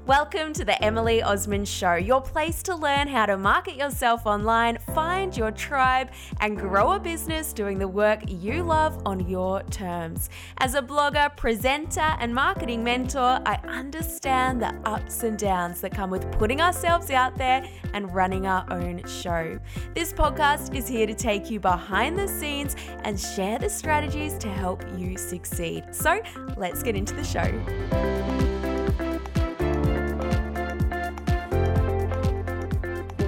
Welcome to the Emily Osmond Show, your place to learn how to market yourself online, find your tribe, and grow a business doing the work you love on your terms. As a blogger, presenter, and marketing mentor, I understand the ups and downs that come with putting ourselves out there and running our own show. This podcast is here to take you behind the scenes and share the strategies to help you succeed. So let's get into the show.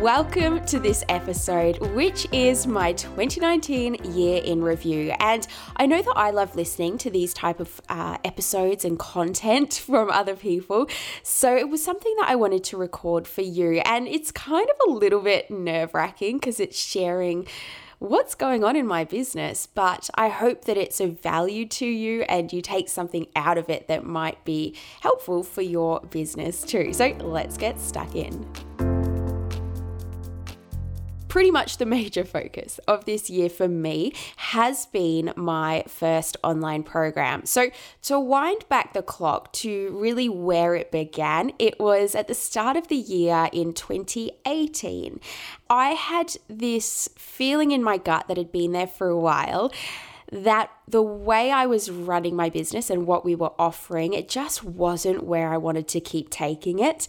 Welcome to this episode, which is my 2019 year in review. And I know that I love listening to these type of uh, episodes and content from other people. So it was something that I wanted to record for you. And it's kind of a little bit nerve wracking because it's sharing what's going on in my business, but I hope that it's of value to you and you take something out of it that might be helpful for your business too. So let's get stuck in pretty much the major focus of this year for me has been my first online program. So, to wind back the clock to really where it began, it was at the start of the year in 2018. I had this feeling in my gut that had been there for a while that the way I was running my business and what we were offering, it just wasn't where I wanted to keep taking it.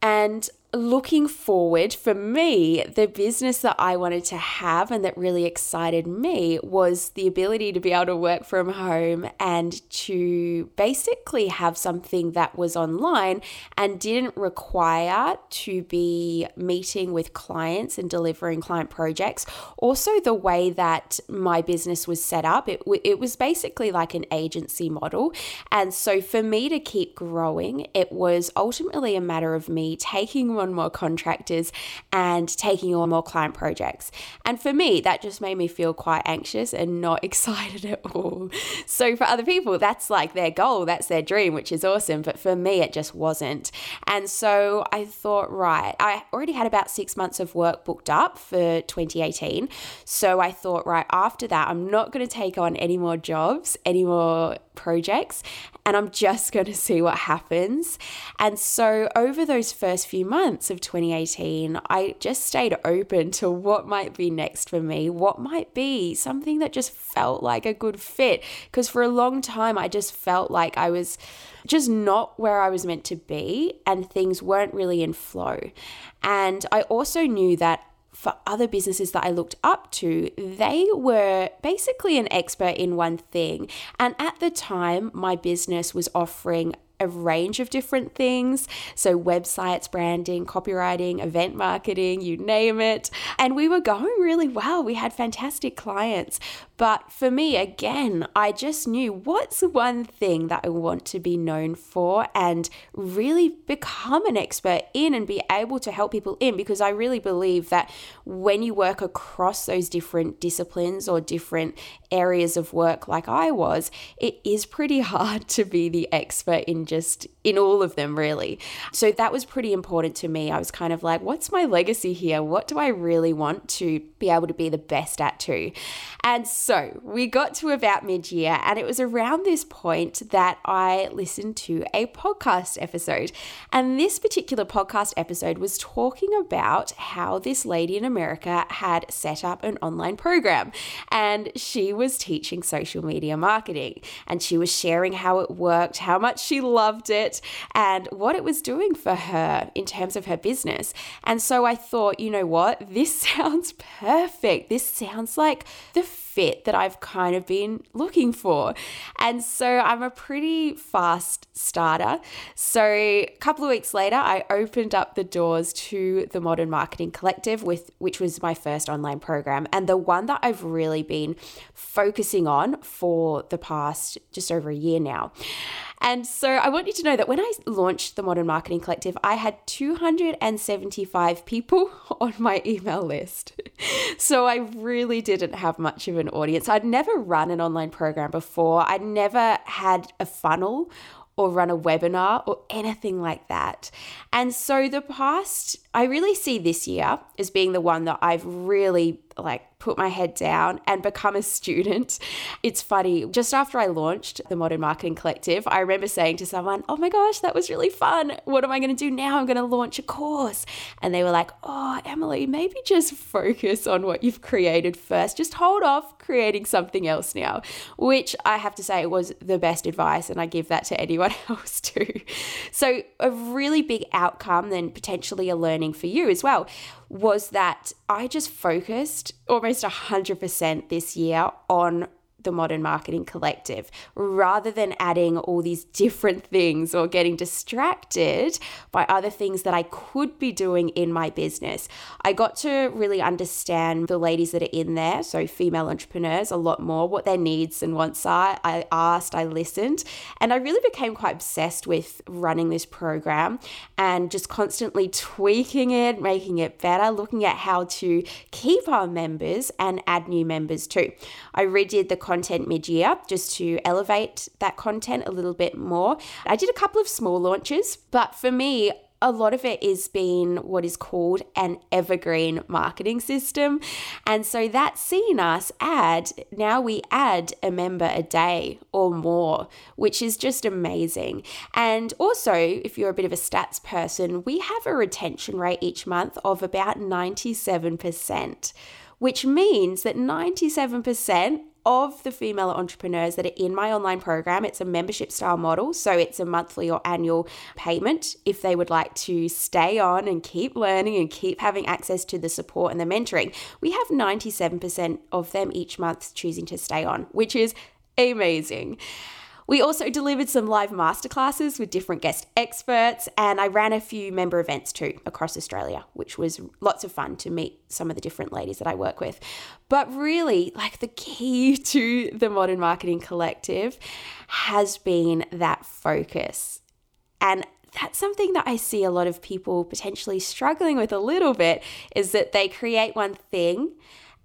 And looking forward for me, the business that I wanted to have and that really excited me was the ability to be able to work from home and to basically have something that was online and didn't require to be meeting with clients and delivering client projects. Also, the way that my business was set up, it, it was basically like an agency model. And so for me to keep growing, it was ultimately a matter of me taking on more contractors and taking on more client projects. And for me, that just made me feel quite anxious and not excited at all. So for other people, that's like their goal, that's their dream, which is awesome. But for me, it just wasn't. And so I thought, right, I already had about six months of work booked up for 2018. So I thought, right, after that, I'm not going to take on any more jobs, any more projects and I'm just going to see what happens. And so, over those first few months of 2018, I just stayed open to what might be next for me, what might be something that just felt like a good fit. Because for a long time, I just felt like I was just not where I was meant to be and things weren't really in flow. And I also knew that for other businesses that I looked up to, they were basically an expert in one thing. And at the time, my business was offering a range of different things. So, websites, branding, copywriting, event marketing, you name it. And we were going really well. We had fantastic clients. But for me, again, I just knew what's one thing that I want to be known for and really become an expert in and be able to help people in because I really believe that when you work across those different disciplines or different areas of work like I was, it is pretty hard to be the expert in just in all of them, really. So that was pretty important to me. I was kind of like, what's my legacy here? What do I really want to be able to be the best at too? And so we got to about mid year, and it was around this point that I listened to a podcast episode. And this particular podcast episode was talking about how this lady in America had set up an online program. And she was teaching social media marketing. And she was sharing how it worked, how much she loved it, and what it was doing for her in terms of her business. And so I thought, you know what? This sounds perfect. This sounds like the fit that I've kind of been looking for. And so I'm a pretty fast starter. So a couple of weeks later, I opened up the doors to the Modern Marketing Collective with which was my first online program and the one that I've really been focusing on for the past just over a year now. And so I want you to know that when I launched the Modern Marketing Collective, I had 275 people on my email list. So I really didn't have much of an audience. I'd never run an online program before, I'd never had a funnel or run a webinar or anything like that. And so the past, I really see this year as being the one that I've really like put my head down and become a student. It's funny, just after I launched the Modern Marketing Collective, I remember saying to someone, Oh my gosh, that was really fun. What am I going to do now? I'm going to launch a course. And they were like, Oh, Emily, maybe just focus on what you've created first. Just hold off creating something else now, which I have to say was the best advice. And I give that to anyone else too. So, a really big outcome, then potentially a learning for you as well, was that I just focused almost 100% this year on the Modern Marketing Collective rather than adding all these different things or getting distracted by other things that I could be doing in my business. I got to really understand the ladies that are in there, so female entrepreneurs, a lot more, what their needs and wants are. I asked, I listened, and I really became quite obsessed with running this program and just constantly tweaking it, making it better, looking at how to keep our members and add new members too. I redid the content mid year just to elevate that content a little bit more. I did a couple of small launches, but for me, a lot of it is being what is called an evergreen marketing system. And so that's seen us add, now we add a member a day or more, which is just amazing. And also, if you're a bit of a stats person, we have a retention rate each month of about 97%, which means that 97% of the female entrepreneurs that are in my online program. It's a membership style model, so it's a monthly or annual payment if they would like to stay on and keep learning and keep having access to the support and the mentoring. We have 97% of them each month choosing to stay on, which is amazing. We also delivered some live masterclasses with different guest experts, and I ran a few member events too across Australia, which was lots of fun to meet some of the different ladies that I work with. But really, like the key to the Modern Marketing Collective has been that focus. And that's something that I see a lot of people potentially struggling with a little bit is that they create one thing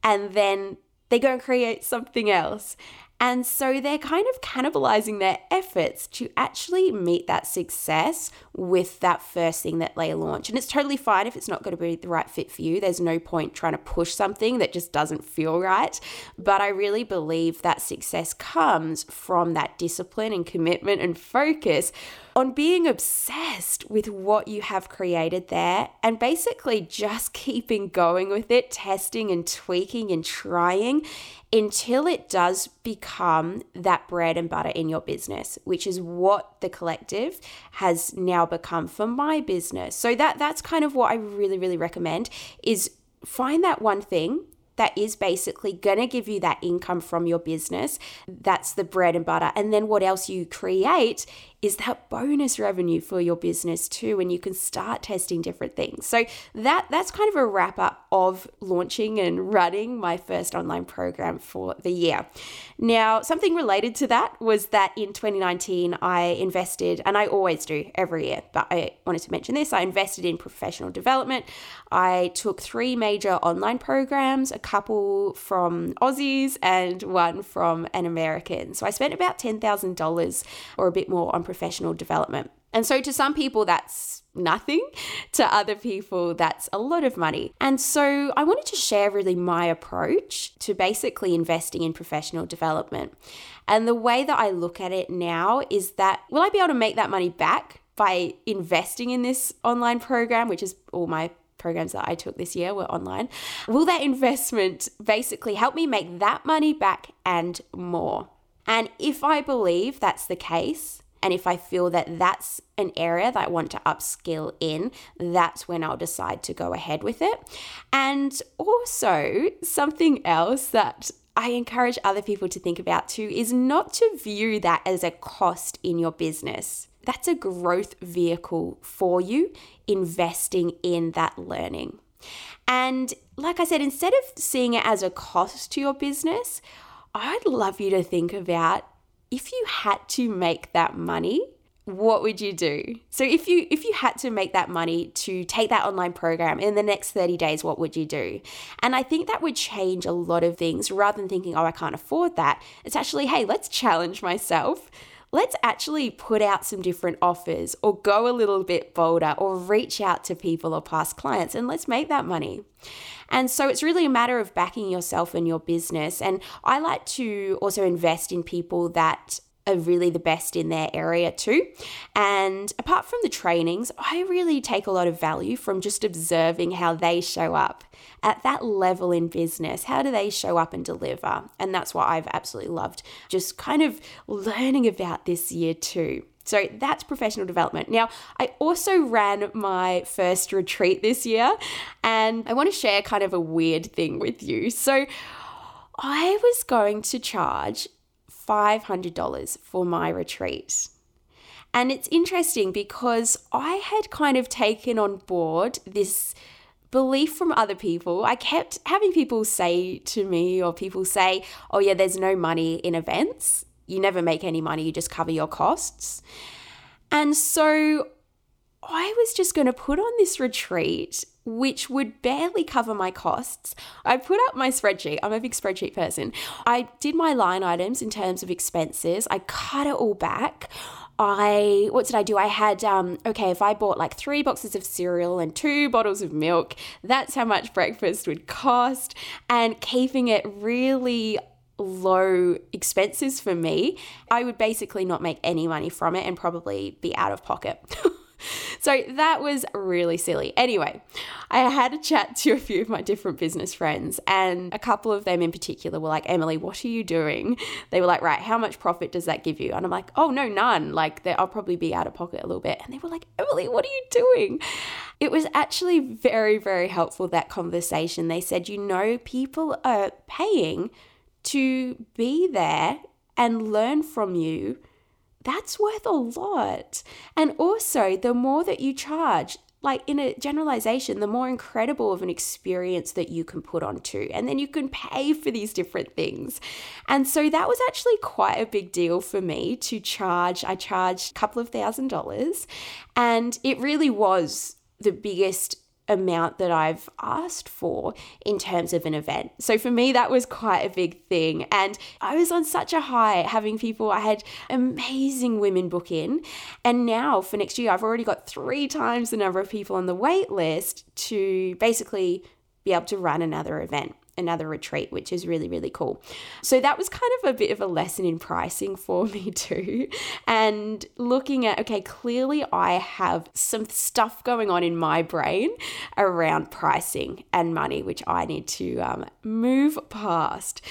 and then they go and create something else. And so they're kind of cannibalizing their efforts to actually meet that success with that first thing that they launch. And it's totally fine if it's not going to be the right fit for you. There's no point trying to push something that just doesn't feel right. But I really believe that success comes from that discipline and commitment and focus on being obsessed with what you have created there and basically just keeping going with it, testing and tweaking and trying until it does become that bread and butter in your business, which is what the collective has now become for my business. So that that's kind of what I really really recommend is find that one thing that is basically going to give you that income from your business. That's the bread and butter. And then what else you create is that bonus revenue for your business too and you can start testing different things. So that that's kind of a wrap up of launching and running my first online program for the year. Now, something related to that was that in 2019 I invested and I always do every year, but I wanted to mention this. I invested in professional development. I took 3 major online programs, a couple from Aussies and one from an American. So I spent about $10,000 or a bit more on professional development. And so, to some people, that's nothing. To other people, that's a lot of money. And so, I wanted to share really my approach to basically investing in professional development. And the way that I look at it now is that will I be able to make that money back by investing in this online program, which is all my programs that I took this year were online. Will that investment basically help me make that money back and more? And if I believe that's the case, and if I feel that that's an area that I want to upskill in, that's when I'll decide to go ahead with it. And also, something else that I encourage other people to think about too is not to view that as a cost in your business. That's a growth vehicle for you, investing in that learning. And like I said, instead of seeing it as a cost to your business, I'd love you to think about if you had to make that money, what would you do? So if you if you had to make that money to take that online program in the next 30 days, what would you do? And I think that would change a lot of things rather than thinking, "Oh, I can't afford that." It's actually, "Hey, let's challenge myself. Let's actually put out some different offers or go a little bit bolder or reach out to people or past clients and let's make that money. And so it's really a matter of backing yourself and your business. And I like to also invest in people that are really the best in their area too. And apart from the trainings, I really take a lot of value from just observing how they show up at that level in business. How do they show up and deliver? And that's what I've absolutely loved just kind of learning about this year too. So that's professional development. Now, I also ran my first retreat this year, and I want to share kind of a weird thing with you. So, I was going to charge $500 for my retreat. And it's interesting because I had kind of taken on board this belief from other people. I kept having people say to me, or people say, oh, yeah, there's no money in events. You never make any money, you just cover your costs. And so I was just going to put on this retreat, which would barely cover my costs. I put up my spreadsheet. I'm a big spreadsheet person. I did my line items in terms of expenses. I cut it all back. I what did I do? I had um okay, if I bought like 3 boxes of cereal and 2 bottles of milk, that's how much breakfast would cost and keeping it really low expenses for me, I would basically not make any money from it and probably be out of pocket. so that was really silly. Anyway, I had a chat to a few of my different business friends, and a couple of them in particular were like, Emily, what are you doing? They were like, right, how much profit does that give you? And I'm like, oh, no, none. Like, I'll probably be out of pocket a little bit. And they were like, Emily, what are you doing? It was actually very, very helpful, that conversation. They said, you know, people are paying to be there and learn from you, that's worth a lot. And also, the more that you charge, like in a generalization, the more incredible of an experience that you can put on to. And then you can pay for these different things. And so that was actually quite a big deal for me to charge. I charged a couple of thousand dollars. And it really was the biggest amount that I've asked for in terms of an event. So for me, that was quite a big thing. And I was on such a high having people, I had amazing women book in. And now for next year, I've already got three times the number of people on the wait list to basically be able to run another event another retreat, which is really, really cool. So that was kind of a bit of a lesson in pricing for me too. And looking at, okay, clearly I have some stuff going on in my brain around pricing and money, which I need to um, move past.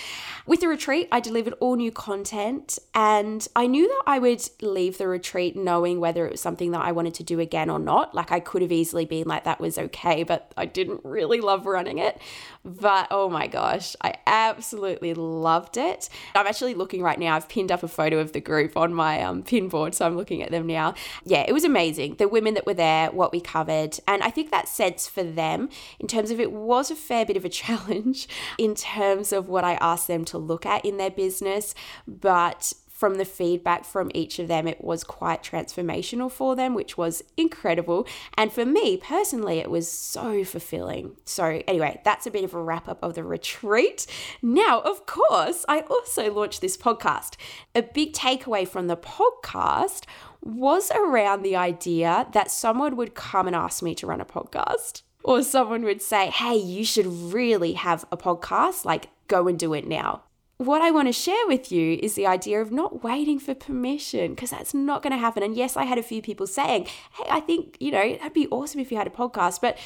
With the retreat, I delivered all new content and I knew that I would leave the retreat knowing whether it was something that I wanted to do again or not. Like I could have easily been like, that was okay, but I didn't really love running it. But oh my gosh, I absolutely loved it. I'm actually looking right now. I've pinned up a photo of the group on my um, pin board, so I'm looking at them now. Yeah, it was amazing. The women that were there, what we covered, and I think that sense for them in terms of it was a fair bit of a challenge in terms of what I asked them to look at in their business, but from the feedback from each of them, it was quite transformational for them, which was incredible. And for me personally, it was so fulfilling. So, anyway, that's a bit of a wrap up of the retreat. Now, of course, I also launched this podcast. A big takeaway from the podcast was around the idea that someone would come and ask me to run a podcast. Or someone would say, hey, you should really have a podcast, like go and do it now what I want to share with you is the idea of not waiting for permission because that's not going to happen. And yes, I had a few people saying, Hey, I think, you know, that'd be awesome if you had a podcast. But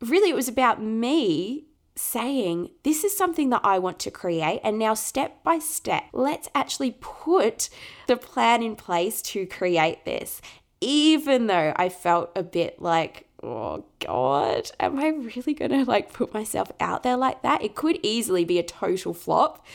really, it was about me saying, This is something that I want to create. And now, step by step, let's actually put the plan in place to create this. Even though I felt a bit like, oh god am i really gonna like put myself out there like that it could easily be a total flop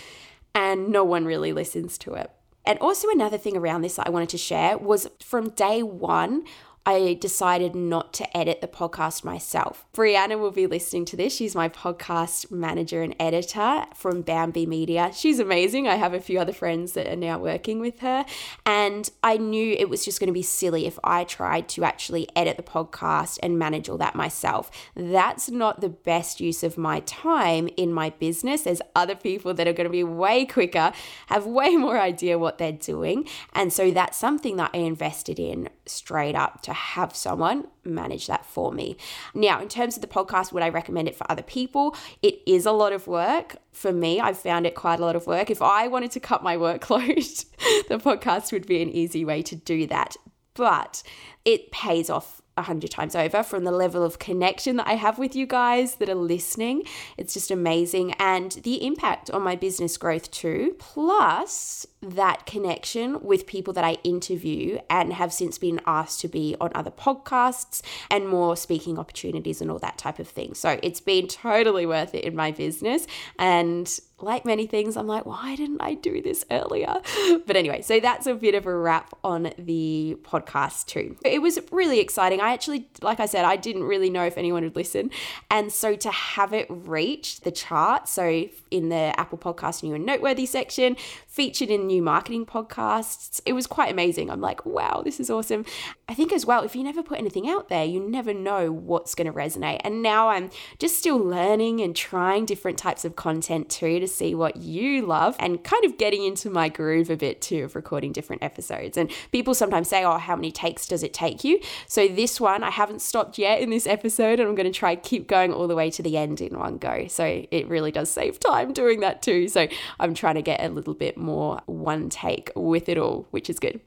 and no one really listens to it. And also, another thing around this that I wanted to share was from day one, I decided not to edit the podcast myself. Brianna will be listening to this. She's my podcast manager and editor from Bambi Media. She's amazing. I have a few other friends that are now working with her. And I knew it was just going to be silly if I tried to actually edit the podcast and manage all that myself. That's not the best use of my time in my business. There's other people that are going to be way quicker, have way more idea what they're doing. And so that's something that I invested in straight up to have someone manage that for me. Now, in terms of the podcast, would I recommend it for other people? It is a lot of work. For me, I've found it quite a lot of work. If I wanted to cut my workload, the podcast would be an easy way to do that. But it pays off a hundred times over from the level of connection that I have with you guys that are listening. It's just amazing. And the impact on my business growth too. Plus, that connection with people that I interview and have since been asked to be on other podcasts and more speaking opportunities and all that type of thing. So it's been totally worth it in my business. And like many things, I'm like, why didn't I do this earlier? But anyway, so that's a bit of a wrap on the podcast too. It was really exciting. I actually, like I said, I didn't really know if anyone would listen. And so to have it reach the chart, so in the Apple Podcast New and Noteworthy section, featured in new marketing podcasts. It was quite amazing. I'm like, wow, this is awesome. I think as well, if you never put anything out there, you never know what's going to resonate. And now I'm just still learning and trying different types of content too to see what you love and kind of getting into my groove a bit too of recording different episodes. And people sometimes say, oh, how many takes does it take you? So this one, I haven't stopped yet in this episode, and I'm going to try keep going all the way to the end in one go. So it really does save time doing that too. So I'm trying to get a little bit more more one take with it all, which is good.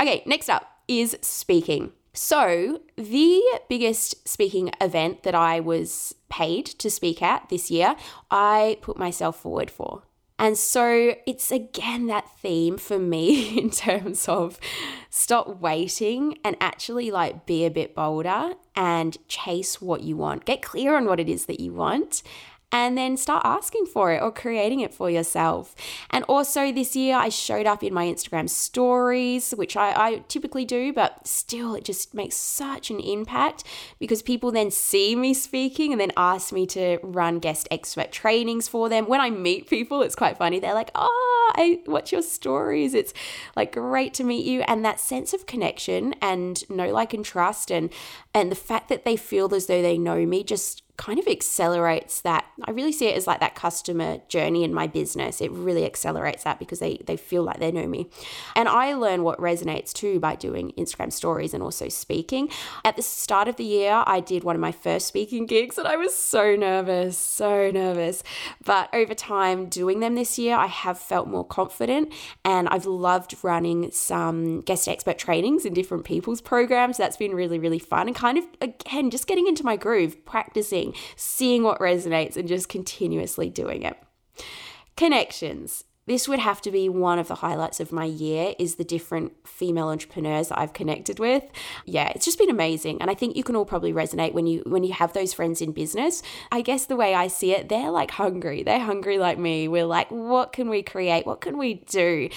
Okay, next up is speaking. So, the biggest speaking event that I was paid to speak at this year, I put myself forward for. And so it's again that theme for me in terms of stop waiting and actually like be a bit bolder and chase what you want. Get clear on what it is that you want and then start asking for it or creating it for yourself. And also, this year I showed up in my Instagram stories, which I, I, typically do, but still, it just makes such an impact because people then see me speaking and then ask me to run guest expert trainings for them. When I meet people, it's quite funny. They're like, oh, I watch your stories. It's like great to meet you. And that sense of connection and know, like, and trust, and, and the fact that they feel as though they know me just kind of accelerates that. I really see it as like that customer journey in my business. It really accelerates that because they, they feel like they know me. And I learn what resonates too by doing Instagram stories and also speaking. At the start of the year, I did one of my first speaking gigs and I was so nervous, so nervous. But over time, doing them this year, I have felt more confident and I've loved running some guest expert trainings in different people's programs. That's been really, really fun and kind of, again, just getting into my groove, practicing seeing what resonates, and just continuously doing it. Connections. This would have to be one of the highlights of my year is the different female entrepreneurs that I've connected with. Yeah, it's just been amazing and I think you can all probably resonate when you when you have those friends in business. I guess the way I see it, they're like hungry. They're hungry like me. We're like, what can we create? What can we do?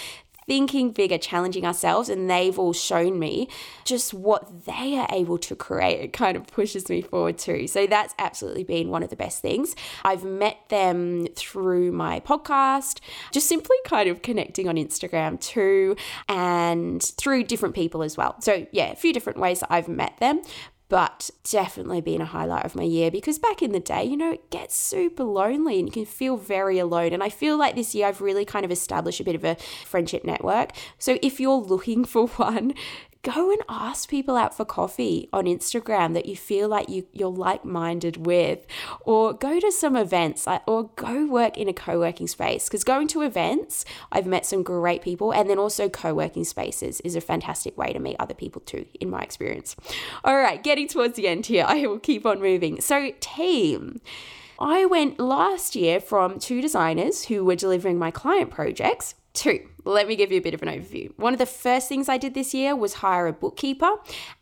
Thinking bigger, challenging ourselves, and they've all shown me just what they are able to create. It kind of pushes me forward too. So that's absolutely been one of the best things. I've met them through my podcast, just simply kind of connecting on Instagram too, and through different people as well. So, yeah, a few different ways that I've met them but definitely been a highlight of my year because back in the day, you know, it gets super lonely and you can feel very alone. And I feel like this year I've really kind of established a bit of a friendship network. So if you're looking for one, go and ask people out for coffee on Instagram that you feel like you, you're like minded with, or go to some events or go work in a co working space. Because going to events, I've met some great people, and then also co working spaces is a fantastic way to meet other people too, in my experience. All right, getting towards the end here, I will keep on moving. So, team. I went last year from two designers who were delivering my client projects two let me give you a bit of an overview. One of the first things I did this year was hire a bookkeeper,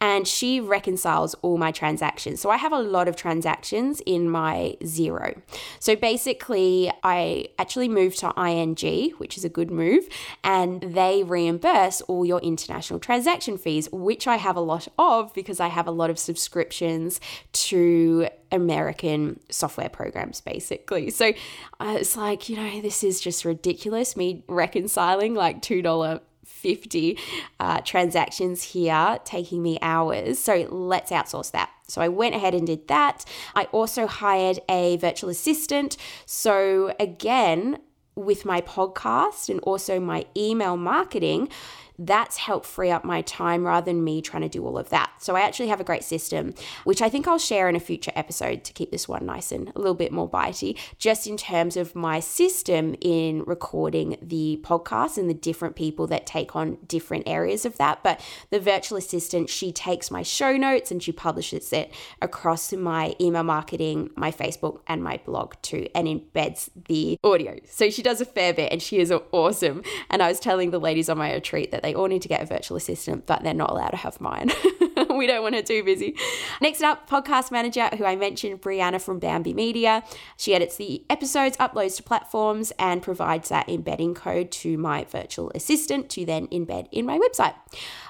and she reconciles all my transactions. So I have a lot of transactions in my Xero. So basically, I actually moved to ING, which is a good move, and they reimburse all your international transaction fees, which I have a lot of because I have a lot of subscriptions to American software programs, basically. So uh, it's like, you know, this is just ridiculous. Me reconciling like $2 50 uh, transactions here, taking me hours. So let's outsource that. So I went ahead and did that. I also hired a virtual assistant. So again, with my podcast and also my email marketing, that's helped free up my time rather than me trying to do all of that. So I actually have a great system, which I think I'll share in a future episode to keep this one nice and a little bit more bitey, just in terms of my system in recording the podcast and the different people that take on different areas of that. But the virtual assistant, she takes my show notes and she publishes it across my email marketing, my Facebook, and my blog too, and embeds the audio. So she does a fair bit and she is awesome. And I was telling the ladies on my retreat that they all need to get a virtual assistant, but they're not allowed to have mine. we don't want her too busy. Next up, podcast manager, who I mentioned, Brianna from Bambi Media. She edits the episodes, uploads to platforms, and provides that embedding code to my virtual assistant to then embed in my website.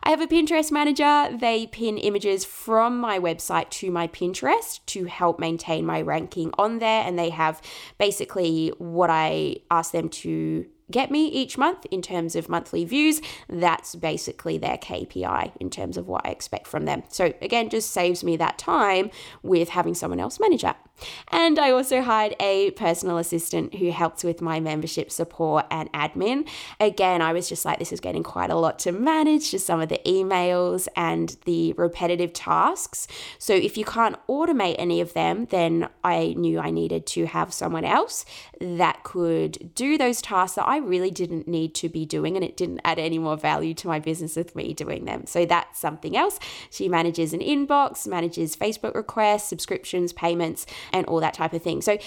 I have a Pinterest manager. They pin images from my website to my Pinterest to help maintain my ranking on there, and they have basically what I ask them to get me each month in terms of monthly views. That's basically their KPI in terms of what I expect from them. So, again, just saves me that time with having someone else manage that. And I also hired a personal assistant who helps with my membership support and admin. Again, I was just like, this is getting quite a lot to manage, just some of the emails and the repetitive tasks. So if you can't automate any of them, then I knew I needed to have someone else that could do those tasks that I really didn't need to be doing and it didn't add any more value to my business with me doing them. So that's something else. She manages an inbox, manages Facebook requests, subscriptions, payments and all that type of thing. So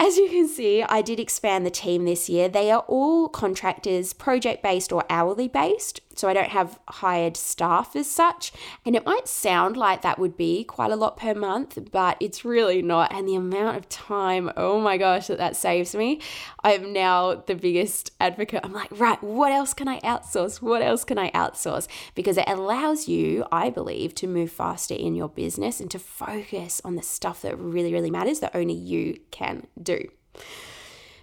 as you can see, I did expand the team this year. They are all contractors, project based or hourly based so I don't have hired staff as such. And it might sound like that would be quite a lot per month, but it's really not. And the amount of time, oh my gosh, that that saves me. I'm now the biggest advocate. I'm like, right, what else can I outsource? What else can I outsource? Because it allows you, I believe, to move faster in your business and to focus on the stuff that really, really matters that only you can do.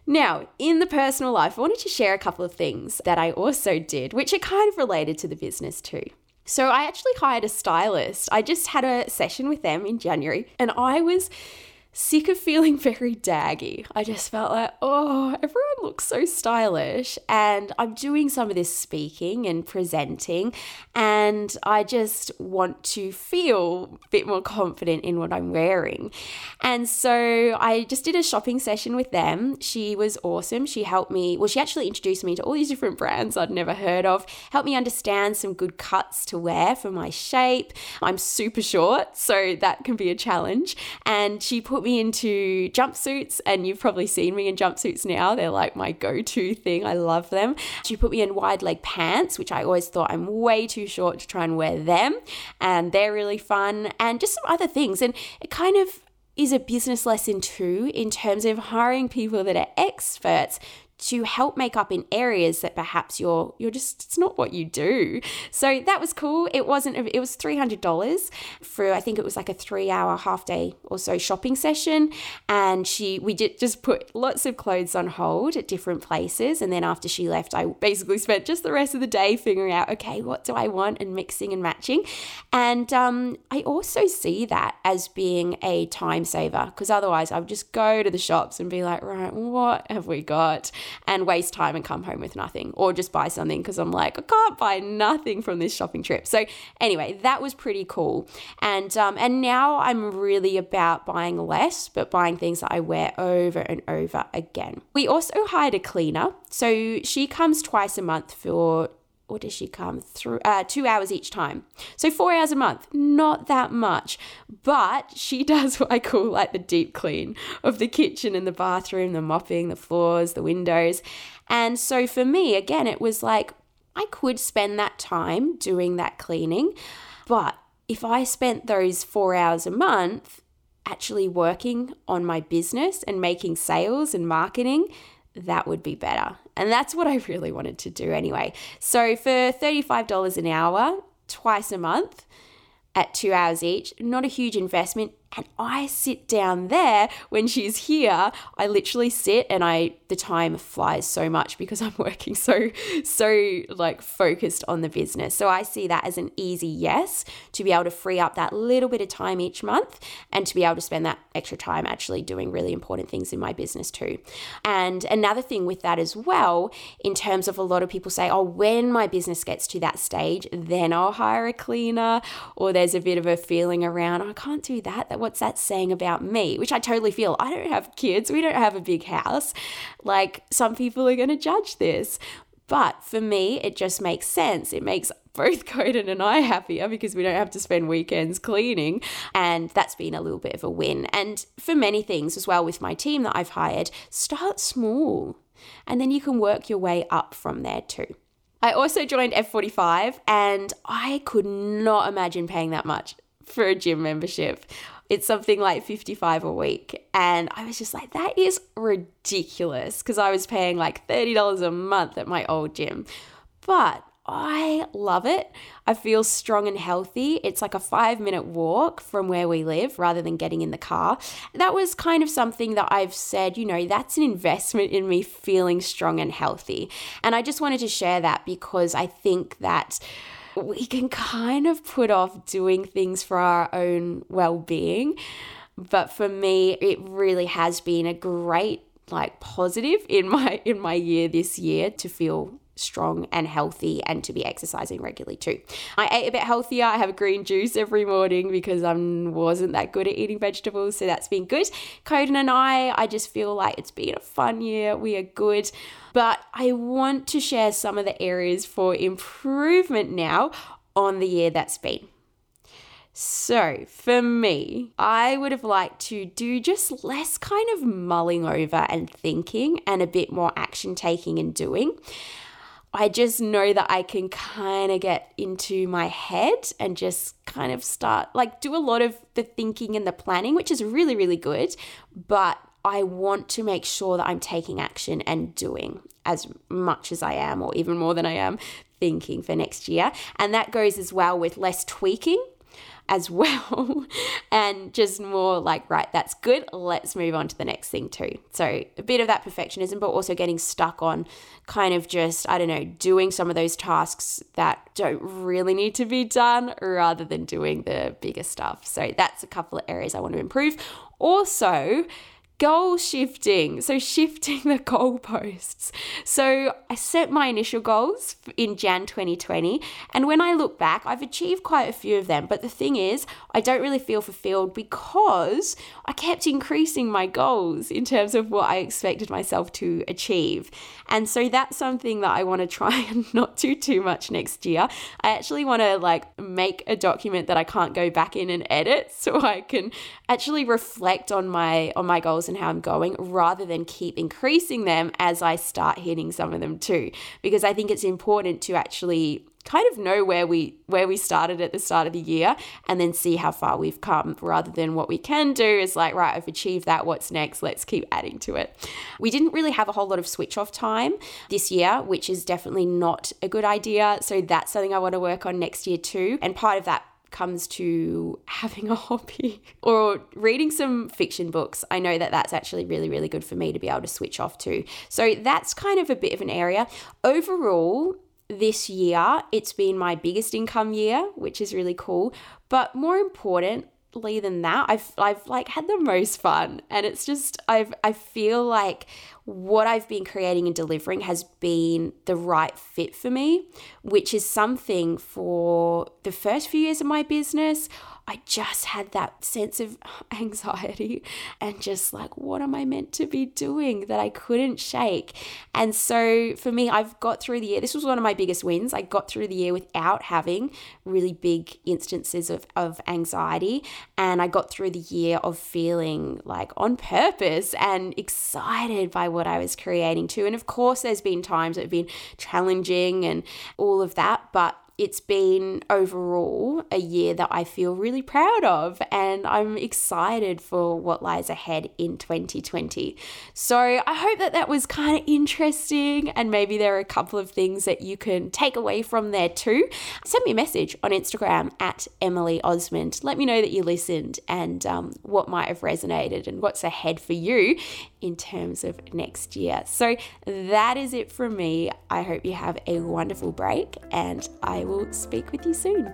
Now, in the personal life, I wanted to share a couple of things that I also did, which are kind of related to the business too. So, I actually hired a stylist. I just had a session with them in January and I was sick of feeling very daggy. I just felt like, oh, everyone looks so stylish. And I'm doing some of this speaking and presenting, and I just want to feel a bit more confident in what I'm wearing. And so I just did a shopping session with them. She was awesome. She helped me, well, she actually introduced me to all these different brands I'd never heard of, helped me understand some good cuts to wear for my shape. I'm super short, so that can be a challenge. And she put put me into jumpsuits, and you've probably seen me in jumpsuits now. They're like my go to thing. I love them. She put me in wide leg pants, which I always thought I'm way too short to try and wear them. And they're really fun, and just some other things. And it kind of is a business lesson too in terms of hiring people that are experts to help make up in areas that perhaps you're you're just it's not what you do. So that was cool. It wasn't it was $300 for I think it was like a 3-hour half day or so shopping session and she we did just put lots of clothes on hold at different places and then after she left I basically spent just the rest of the day figuring out okay, what do I want and mixing and matching. And um, I also see that as being a time saver because otherwise I would just go to the shops and be like, right, what have we got? And waste time and come home with nothing or just buy something because I'm like, I can't buy nothing from this shopping trip. So anyway, that was pretty cool. And um, and now I'm really about buying less, but buying things that I wear over and over again. We also hired a cleaner. So she comes twice a month for or does she come through uh, two hours each time? So four hours a month, not that much. But she does what I call like the deep clean of the kitchen and the bathroom, the mopping, the floors, the windows. And so for me, again, it was like I could spend that time doing that cleaning. But if I spent those four hours a month actually working on my business and making sales and marketing, that would be better. And that's what I really wanted to do anyway. So for $35 an hour, twice a month, at two hours each, not a huge investment. And I sit down there when she's here. I literally sit and I the time flies so much because I'm working so so like focused on the business. So I see that as an easy yes to be able to free up that little bit of time each month and to be able to spend that extra time actually doing really important things in my business too. And another thing with that as well, in terms of a lot of people say, "Oh, when my business gets to that stage, then I'll hire a cleaner," or there's a bit of a feeling around, "I can't do that. That what's that saying about me?" Which I totally feel. I don't have kids. We don't have a big house. Like, some people are going to judge this. But for me, it just makes sense. It makes both Coden and I happier because we don't have to spend weekends cleaning. And that's been a little bit of a win. And for many things as well with my team that I've hired, start small and then you can work your way up from there too. I also joined F45 and I could not imagine paying that much for a gym membership. It's something like 55 a week. And I was just like, that is ridiculous because I was paying like $30 a month at my old gym. But I love it. I feel strong and healthy. It's like a five minute walk from where we live rather than getting in the car. That was kind of something that I've said, you know, that's an investment in me feeling strong and healthy. And I just wanted to share that because I think that we can kind of put off doing things for our own well-being but for me it really has been a great like positive in my in my year this year to feel strong and healthy and to be exercising regularly too. I ate a bit healthier. I have a green juice every morning because I wasn't that good at eating vegetables, so that's been good. Coden and I, I just feel like it's been a fun year. We are good. But I want to share some of the areas for improvement now on the year that's been. So, for me, I would have liked to do just less kind of mulling over and thinking and a bit more action taking and doing. I just know that I can kind of get into my head and just kind of start, like, do a lot of the thinking and the planning, which is really, really good. But I want to make sure that I'm taking action and doing as much as I am, or even more than I am, thinking for next year. And that goes as well with less tweaking as well and just more like right that's good let's move on to the next thing too. So a bit of that perfectionism but also getting stuck on kind of just i don't know doing some of those tasks that don't really need to be done rather than doing the bigger stuff. So that's a couple of areas i want to improve. Also goal shifting. So, shifting the goalposts. So, I set my initial goals in Jan 2020. And when I look back, I've achieved quite a few of them. But the thing is, I don't really feel fulfilled because I kept increasing my goals in terms of what I expected myself to achieve. And so, that's something that I want to try and not do too much next year. I actually want to like make a document that I can't go back in and edit so I can actually reflect on my on my goals and how I'm going rather than keep increasing them as I start hitting some of them too. Because I think it's important to actually kind of know where we where we started at the start of the year and then see how far we've come rather than what we can do is like right I've achieved that what's next let's keep adding to it. We didn't really have a whole lot of switch off time this year which is definitely not a good idea so that's something I want to work on next year too and part of that comes to having a hobby or reading some fiction books. I know that that's actually really, really good for me to be able to switch off to. So that's kind of a bit of an area. Overall, this year, it's been my biggest income year, which is really cool. But more importantly than that, I've I've like had the most fun, and it's just I've I feel like what I've been creating and delivering has been the right fit for me, which is something for the first few years of my business. I just had that sense of anxiety and just like, what am I meant to be doing that I couldn't shake? And so for me, I've got through the year. This was one of my biggest wins. I got through the year without having really big instances of, of anxiety. And I got through the year of feeling like on purpose and excited by what I was creating too. And of course, there's been times that have been challenging and all of that, but it's been overall a year that I feel really proud of, and I'm excited for what lies ahead in 2020. So I hope that that was kind of interesting, and maybe there are a couple of things that you can take away from there too. Send me a message on Instagram at Emily Osmond. Let me know that you listened and um, what might have resonated and what's ahead for you in terms of next year. So that is it from me. I hope you have a wonderful break, and I will speak with you soon.